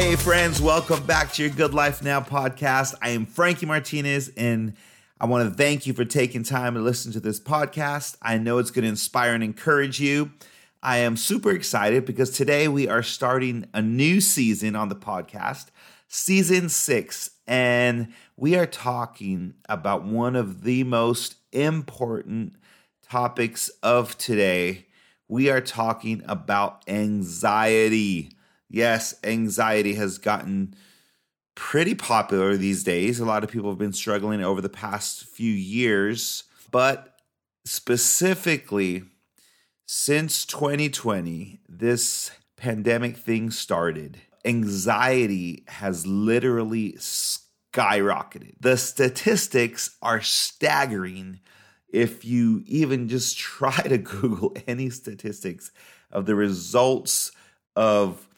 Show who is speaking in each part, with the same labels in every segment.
Speaker 1: Hey, friends, welcome back to your Good Life Now podcast. I am Frankie Martinez, and I want to thank you for taking time to listen to this podcast. I know it's going to inspire and encourage you. I am super excited because today we are starting a new season on the podcast, season six, and we are talking about one of the most important topics of today. We are talking about anxiety. Yes, anxiety has gotten pretty popular these days. A lot of people have been struggling over the past few years, but specifically since 2020, this pandemic thing started, anxiety has literally skyrocketed. The statistics are staggering if you even just try to Google any statistics of the results of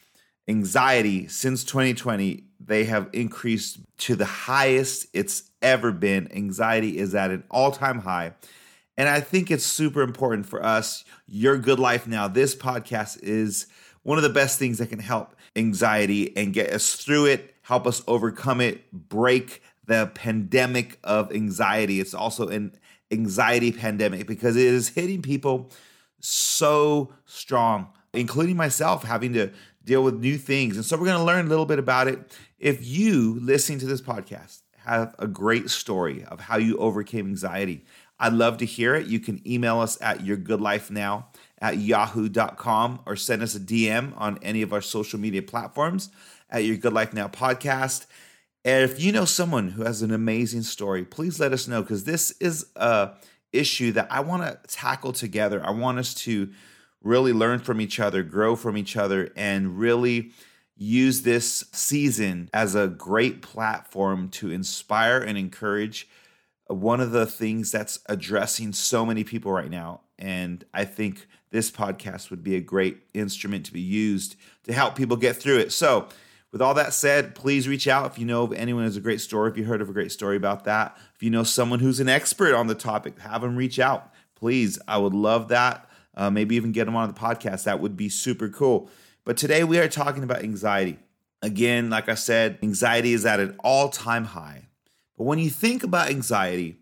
Speaker 1: anxiety since 2020, they have increased to the highest it's ever been. Anxiety is at an all time high. And I think it's super important for us, Your Good Life Now. This podcast is one of the best things that can help anxiety and get us through it, help us overcome it, break the pandemic of anxiety. It's also an anxiety pandemic because it is hitting people so strong, including myself, having to deal with new things. And so we're going to learn a little bit about it. If you listening to this podcast have a great story of how you overcame anxiety, I'd love to hear it. You can email us at yourgoodlifenow at yahoo.com or send us a DM on any of our social media platforms at Your Good Life Now podcast. And if you know someone who has an amazing story, please let us know because this is a issue that I want to tackle together. I want us to really learn from each other, grow from each other, and really use this season as a great platform to inspire and encourage one of the things that's addressing so many people right now. And I think this podcast would be a great instrument to be used to help people get through it. So, with all that said, please reach out if you know of anyone who has a great story, if you heard of a great story about that. If you know someone who's an expert on the topic, have them reach out. Please, I would love that uh, maybe even get them on the podcast. That would be super cool. But today we are talking about anxiety. Again, like I said, anxiety is at an all time high. But when you think about anxiety,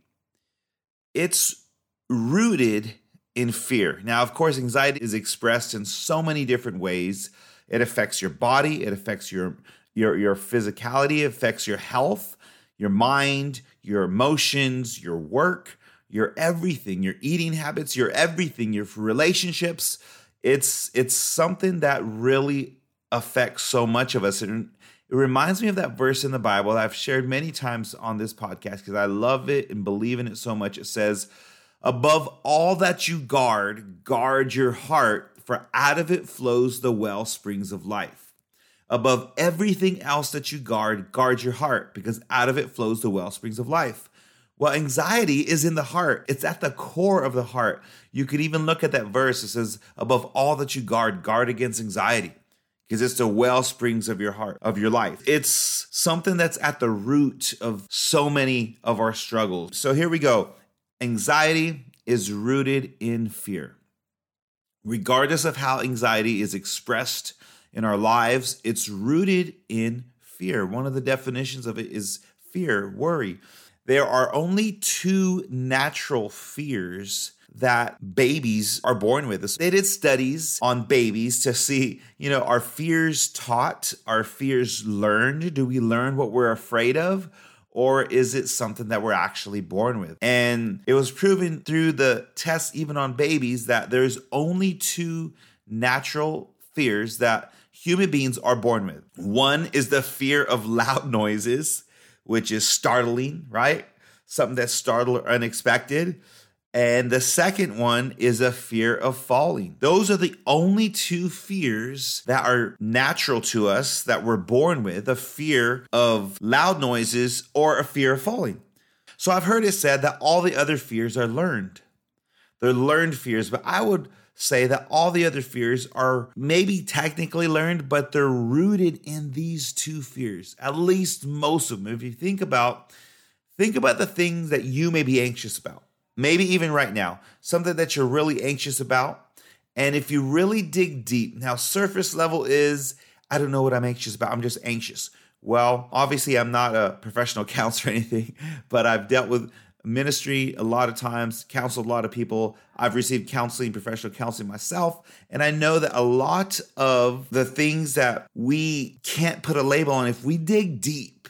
Speaker 1: it's rooted in fear. Now, of course, anxiety is expressed in so many different ways. It affects your body, it affects your your your physicality, it affects your health, your mind, your emotions, your work your everything, your eating habits, your everything, your relationships. It's it's something that really affects so much of us. And it reminds me of that verse in the Bible that I've shared many times on this podcast because I love it and believe in it so much. It says, Above all that you guard, guard your heart, for out of it flows the well springs of life. Above everything else that you guard, guard your heart, because out of it flows the well springs of life. Well, anxiety is in the heart. It's at the core of the heart. You could even look at that verse. It says, above all that you guard, guard against anxiety because it's the well springs of your heart, of your life. It's something that's at the root of so many of our struggles. So here we go. Anxiety is rooted in fear. Regardless of how anxiety is expressed in our lives, it's rooted in fear. One of the definitions of it is fear, worry there are only two natural fears that babies are born with. They did studies on babies to see, you know, are fears taught? Are fears learned? Do we learn what we're afraid of? Or is it something that we're actually born with? And it was proven through the tests, even on babies, that there's only two natural fears that human beings are born with. One is the fear of loud noises, which is startling, right? Something that's startled or unexpected. And the second one is a fear of falling. Those are the only two fears that are natural to us that we're born with a fear of loud noises or a fear of falling. So I've heard it said that all the other fears are learned. They're learned fears, but I would say that all the other fears are maybe technically learned, but they're rooted in these two fears, at least most of them. If you think about think about the things that you may be anxious about. Maybe even right now, something that you're really anxious about. And if you really dig deep, now surface level is I don't know what I'm anxious about. I'm just anxious. Well, obviously, I'm not a professional counselor or anything, but I've dealt with ministry a lot of times, counseled a lot of people. I've received counseling, professional counseling myself. And I know that a lot of the things that we can't put a label on, if we dig deep,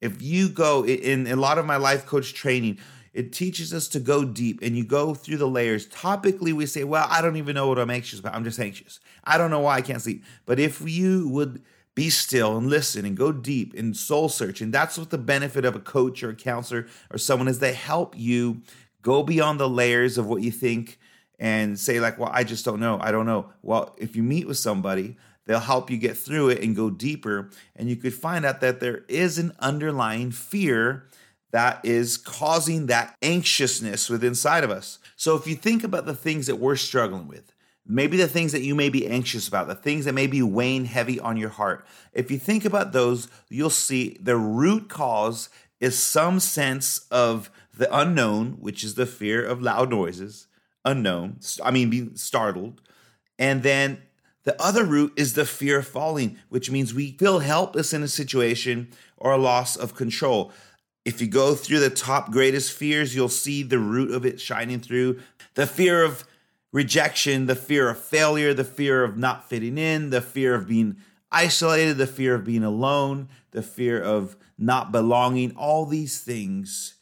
Speaker 1: if you go in, in a lot of my life coach training, it teaches us to go deep and you go through the layers. Topically, we say, Well, I don't even know what I'm anxious about. I'm just anxious. I don't know why I can't sleep. But if you would be still and listen and go deep in soul search, and that's what the benefit of a coach or a counselor or someone is they help you go beyond the layers of what you think and say, like, Well, I just don't know. I don't know. Well, if you meet with somebody, they'll help you get through it and go deeper. And you could find out that there is an underlying fear that is causing that anxiousness within inside of us. So if you think about the things that we're struggling with, maybe the things that you may be anxious about, the things that may be weighing heavy on your heart, if you think about those, you'll see the root cause is some sense of the unknown, which is the fear of loud noises, unknown, I mean, being startled. And then the other root is the fear of falling, which means we feel helpless in a situation or a loss of control. If you go through the top greatest fears, you'll see the root of it shining through. The fear of rejection, the fear of failure, the fear of not fitting in, the fear of being isolated, the fear of being alone, the fear of not belonging. All these things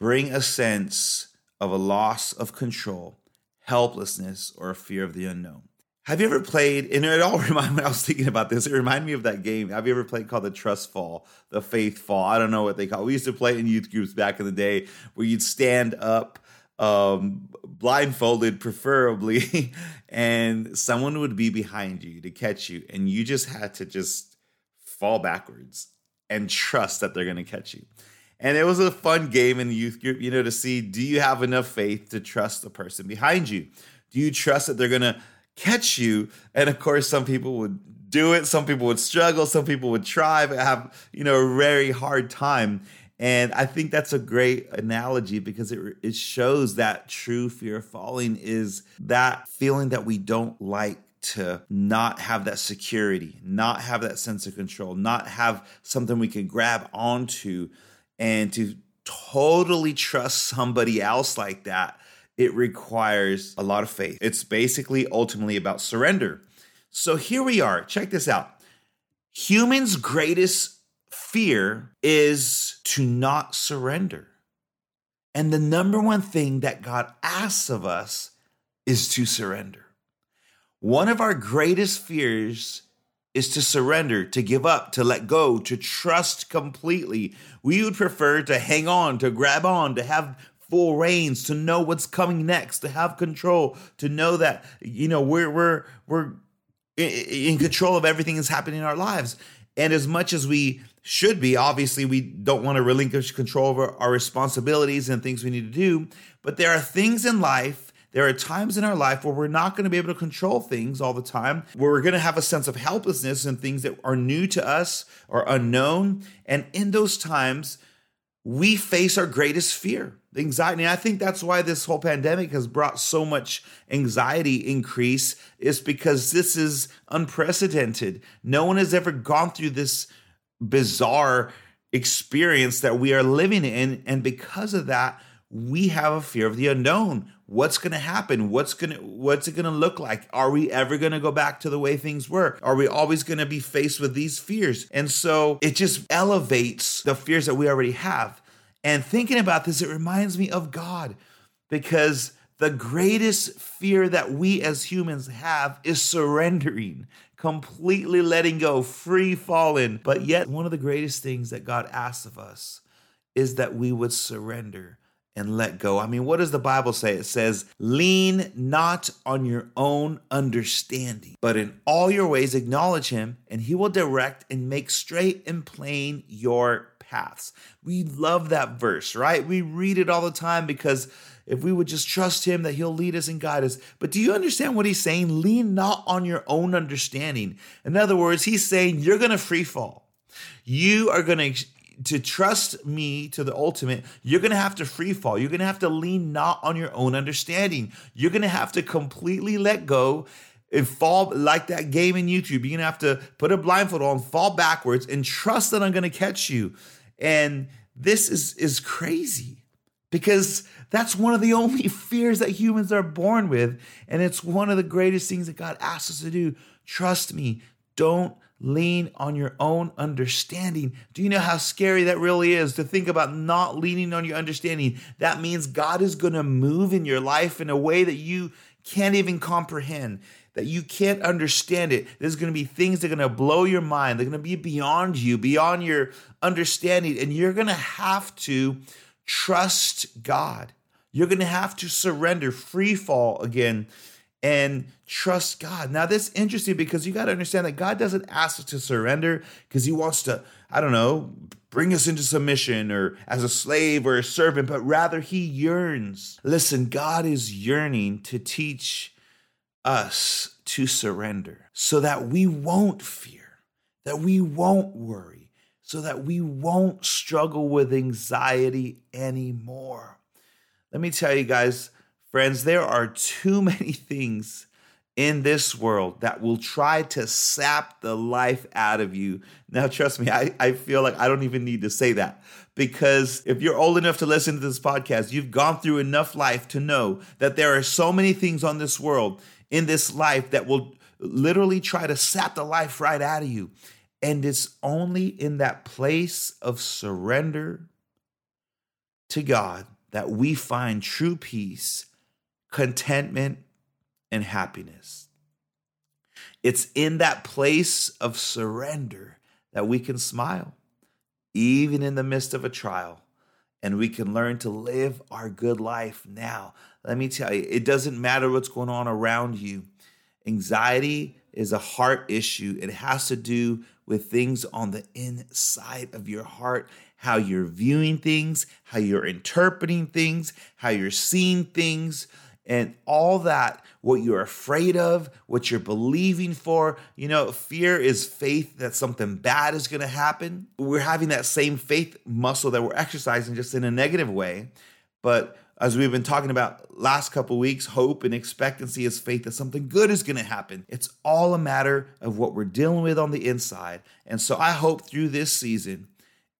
Speaker 1: bring a sense of a loss of control, helplessness, or a fear of the unknown. Have you ever played? And it all reminded me. I was thinking about this. It reminded me of that game. Have you ever played called the Trust Fall, the Faith Fall? I don't know what they call. it. We used to play in youth groups back in the day, where you'd stand up, um, blindfolded, preferably, and someone would be behind you to catch you, and you just had to just fall backwards and trust that they're going to catch you. And it was a fun game in the youth group, you know, to see do you have enough faith to trust the person behind you? Do you trust that they're going to catch you. And of course, some people would do it, some people would struggle, some people would try, but have, you know, a very hard time. And I think that's a great analogy because it, it shows that true fear of falling is that feeling that we don't like to not have that security, not have that sense of control, not have something we can grab onto, and to totally trust somebody else like that it requires a lot of faith. It's basically ultimately about surrender. So here we are. Check this out. Humans' greatest fear is to not surrender. And the number one thing that God asks of us is to surrender. One of our greatest fears is to surrender, to give up, to let go, to trust completely. We would prefer to hang on, to grab on, to have full reins, to know what's coming next, to have control, to know that you know we're we're we're in control of everything that's happening in our lives. And as much as we should be, obviously, we don't want to relinquish control over our responsibilities and things we need to do. But there are things in life, there are times in our life where we're not going to be able to control things all the time, where we're going to have a sense of helplessness and things that are new to us or unknown. And in those times, we face our greatest fear anxiety. And I think that's why this whole pandemic has brought so much anxiety increase is because this is unprecedented. No one has ever gone through this bizarre experience that we are living in and because of that we have a fear of the unknown. What's going to happen? What's going to what's it going to look like? Are we ever going to go back to the way things were? Are we always going to be faced with these fears? And so it just elevates the fears that we already have. And thinking about this, it reminds me of God because the greatest fear that we as humans have is surrendering, completely letting go, free falling. But yet, one of the greatest things that God asks of us is that we would surrender and let go. I mean, what does the Bible say? It says, Lean not on your own understanding, but in all your ways acknowledge him, and he will direct and make straight and plain your paths. We love that verse, right? We read it all the time because if we would just trust him that he'll lead us and guide us. But do you understand what he's saying? Lean not on your own understanding. In other words, he's saying you're going to free fall. You are going to to trust me to the ultimate, you're going to have to free fall. You're going to have to lean not on your own understanding. You're going to have to completely let go and fall like that game in youth group. You're gonna have to put a blindfold on, fall backwards, and trust that I'm gonna catch you. And this is is crazy because that's one of the only fears that humans are born with. And it's one of the greatest things that God asks us to do. Trust me, don't lean on your own understanding. Do you know how scary that really is to think about not leaning on your understanding? That means God is going to move in your life in a way that you can't even comprehend, that you can't understand it. There's going to be things that are going to blow your mind. They're going to be beyond you, beyond your understanding. And you're going to have to trust God. You're going to have to surrender, free fall again, and trust God. Now, that's interesting because you got to understand that God doesn't ask us to surrender because He wants to, I don't know, bring us into submission or as a slave or a servant, but rather He yearns. Listen, God is yearning to teach us to surrender so that we won't fear, that we won't worry, so that we won't struggle with anxiety anymore. Let me tell you guys, friends, there are too many things in this world that will try to sap the life out of you. Now, trust me, I, I feel like I don't even need to say that because if you're old enough to listen to this podcast, you've gone through enough life to know that there are so many things on this world, in this life, that will literally try to sap the life right out of you. And it's only in that place of surrender to God that we find true peace, contentment, and happiness. It's in that place of surrender that we can smile, even in the midst of a trial, and we can learn to live our good life now. Let me tell you, it doesn't matter what's going on around you. Anxiety is a heart issue, it has to do with things on the inside of your heart how you're viewing things, how you're interpreting things, how you're seeing things, and all that, what you're afraid of, what you're believing for. You know, fear is faith that something bad is going to happen. We're having that same faith muscle that we're exercising just in a negative way. But as we've been talking about last couple weeks, hope and expectancy is faith that something good is going to happen. It's all a matter of what we're dealing with on the inside. And so I hope through this season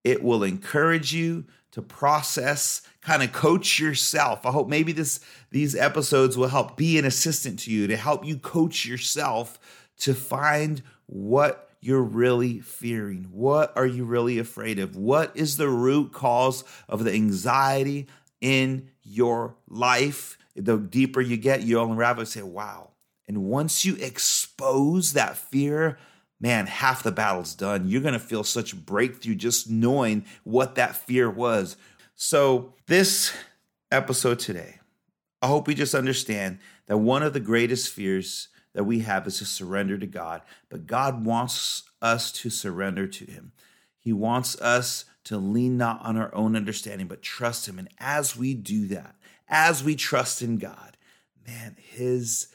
Speaker 1: it will encourage you to process, kind of coach yourself. I hope maybe this these episodes will help be an assistant to you to help you coach yourself to find what you're really fearing. What are you really afraid of? What is the root cause of the anxiety in your life? The deeper you get, you'll unravel and say, wow. And once you expose that fear, man, half the battle's done. You're going to feel such breakthrough just knowing what that fear was. So, this episode today, I hope we just understand that one of the greatest fears that we have is to surrender to God, but God wants us to surrender to Him. He wants us to lean not on our own understanding, but trust Him. And as we do that, as we trust in God, man, His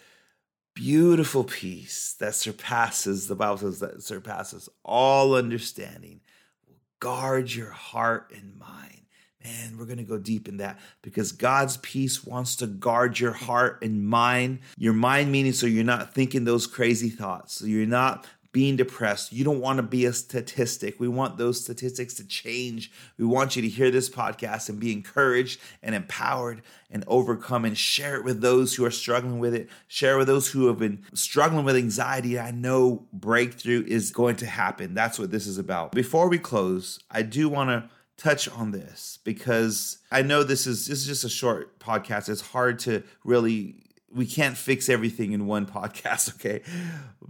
Speaker 1: beautiful peace that surpasses, the Bible says that surpasses all understanding will guard your heart and mind. Man, we're going to go deep in that because God's peace wants to guard your heart and mind. Your mind meaning so you're not thinking those crazy thoughts. So you're not being depressed. You don't want to be a statistic. We want those statistics to change. We want you to hear this podcast and be encouraged and empowered and overcome and share it with those who are struggling with it. Share with those who have been struggling with anxiety. I know breakthrough is going to happen. That's what this is about. Before we close, I do want to touch on this because I know this is this is just a short podcast. It's hard to really we can't fix everything in one podcast, okay?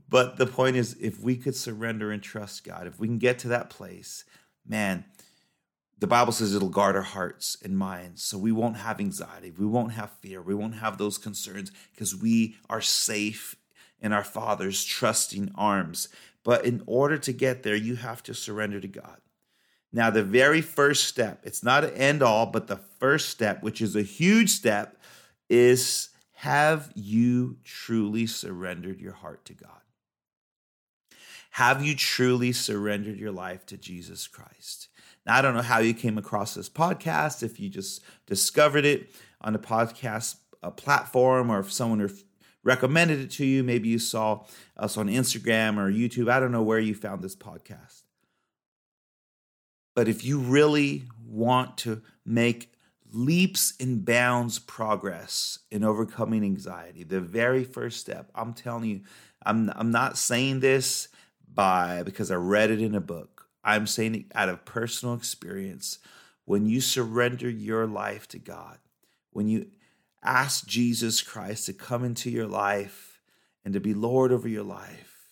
Speaker 1: But the point is, if we could surrender and trust God, if we can get to that place, man, the Bible says it'll guard our hearts and minds so we won't have anxiety, we won't have fear, we won't have those concerns because we are safe in our Father's trusting arms. But in order to get there, you have to surrender to God. Now, the very first step, it's not an end all, but the first step, which is a huge step, is have you truly surrendered your heart to God? Have you truly surrendered your life to Jesus Christ? Now, I don't know how you came across this podcast, if you just discovered it on a podcast a platform, or if someone recommended it to you. Maybe you saw us on Instagram or YouTube. I don't know where you found this podcast. But if you really want to make leaps and bounds progress in overcoming anxiety, the very first step, I'm telling you, I'm, I'm not saying this by because I read it in a book. I'm saying it out of personal experience. When you surrender your life to God, when you ask Jesus Christ to come into your life and to be Lord over your life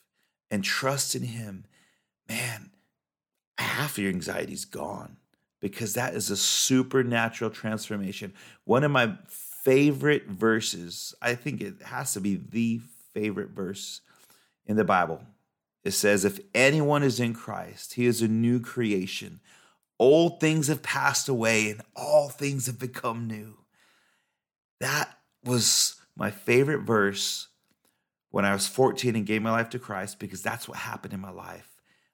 Speaker 1: and trust in Him, man, half of your anxiety is gone because that is a supernatural transformation. One of my favorite verses, I think it has to be the favorite verse in the Bible. It says, If anyone is in Christ, he is a new creation. Old things have passed away and all things have become new. That was my favorite verse when I was 14 and gave my life to Christ because that's what happened in my life.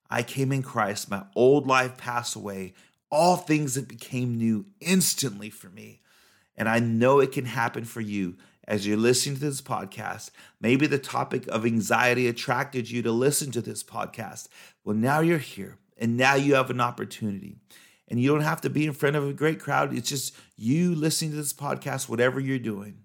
Speaker 1: I came in Christ, my old life passed away, all things that became new instantly for me. And I know it can happen for you as you're listening to this podcast. Maybe the topic of anxiety attracted you to listen to this podcast. Well, now you're here and now you have an opportunity and you don't have to be in front of a great crowd. It's just you listening to this podcast, whatever you're doing.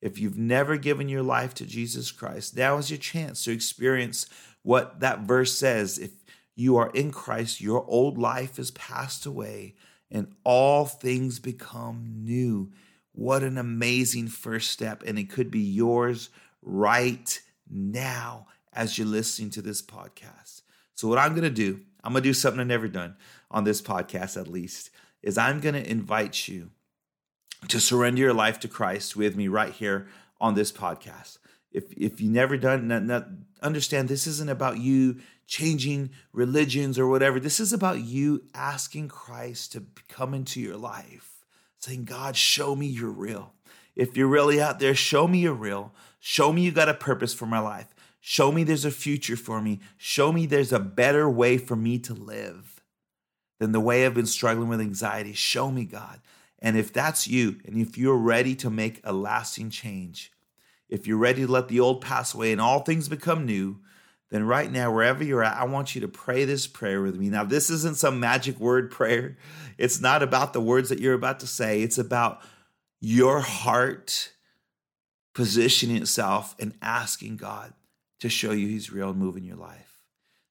Speaker 1: If you've never given your life to Jesus Christ, now is your chance to experience what that verse says. If you are in Christ, your old life is passed away and all things become new. What an amazing first step. And it could be yours right now as you're listening to this podcast. So, what I'm going to do, I'm going to do something I've never done on this podcast, at least, is I'm going to invite you to surrender your life to Christ with me right here on this podcast. If, if you never done not, understand this isn't about you changing religions or whatever. This is about you asking christ to come into your life saying god show me you're real. If you're really out there show me you're real. Show me you got a purpose for my life. Show me there's a future for me. Show me there's a better way for me to live than the way I've been struggling with anxiety. Show me, God. And if that's you, and if you're ready to make a lasting change, if you're ready to let the old pass away and all things become new, then right now, wherever you're at, I want you to pray this prayer with me. Now, this isn't some magic word prayer. It's not about the words that you're about to say, it's about your heart positioning itself and asking God to show you He's real and move in your life.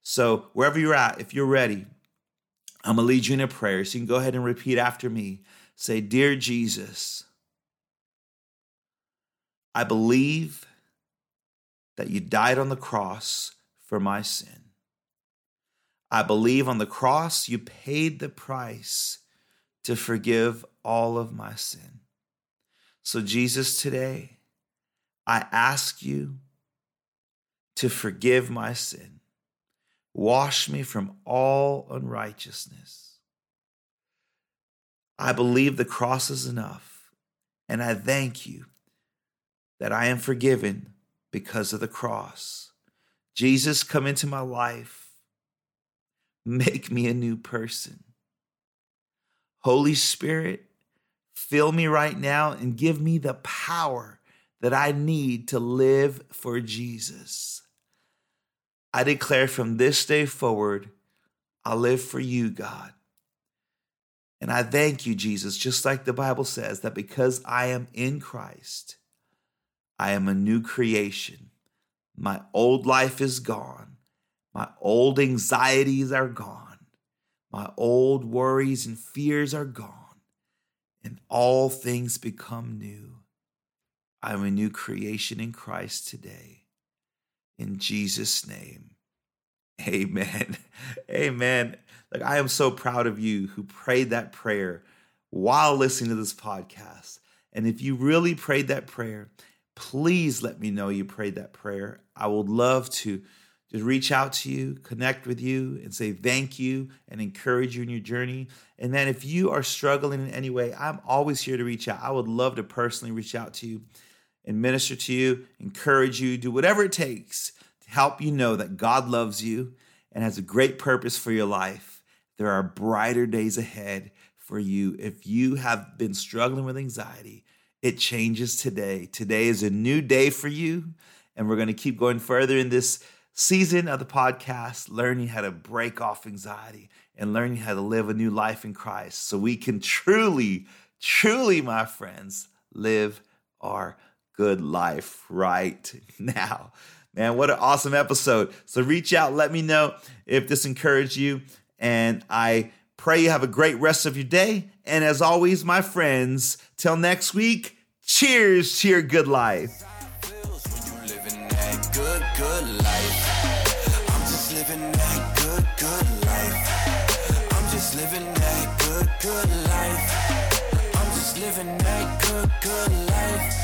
Speaker 1: So, wherever you're at, if you're ready, I'm going to lead you in a prayer. So you can go ahead and repeat after me. Say, Dear Jesus, I believe that you died on the cross for my sin. I believe on the cross you paid the price to forgive all of my sin. So, Jesus, today, I ask you to forgive my sin. Wash me from all unrighteousness. I believe the cross is enough, and I thank you that I am forgiven because of the cross. Jesus, come into my life. Make me a new person. Holy Spirit, fill me right now and give me the power that I need to live for Jesus. I declare from this day forward, I'll live for you, God. And I thank you, Jesus, just like the Bible says, that because I am in Christ, I am a new creation. My old life is gone. My old anxieties are gone. My old worries and fears are gone. And all things become new. I'm a new creation in Christ today. In Jesus' name, amen. Amen. Like, I am so proud of you who prayed that prayer while listening to this podcast. And if you really prayed that prayer, please let me know you prayed that prayer. I would love to just reach out to you, connect with you, and say thank you and encourage you in your journey. And then if you are struggling in any way, I'm always here to reach out. I would love to personally reach out to you and minister to you, encourage you, do whatever it takes to help you know that God loves you and has a great purpose for your life. There are brighter days ahead for you if you have been struggling with anxiety it changes today. Today is a new day for you. And we're going to keep going further in this season of the podcast, learning how to break off anxiety and learning how to live a new life in Christ so we can truly, truly, my friends, live our good life right now. Man, what an awesome episode. So reach out, let me know if this encouraged you. And I pray you have a great rest of your day. And as always, my friends, till next week, cheers to your good life. Good, life.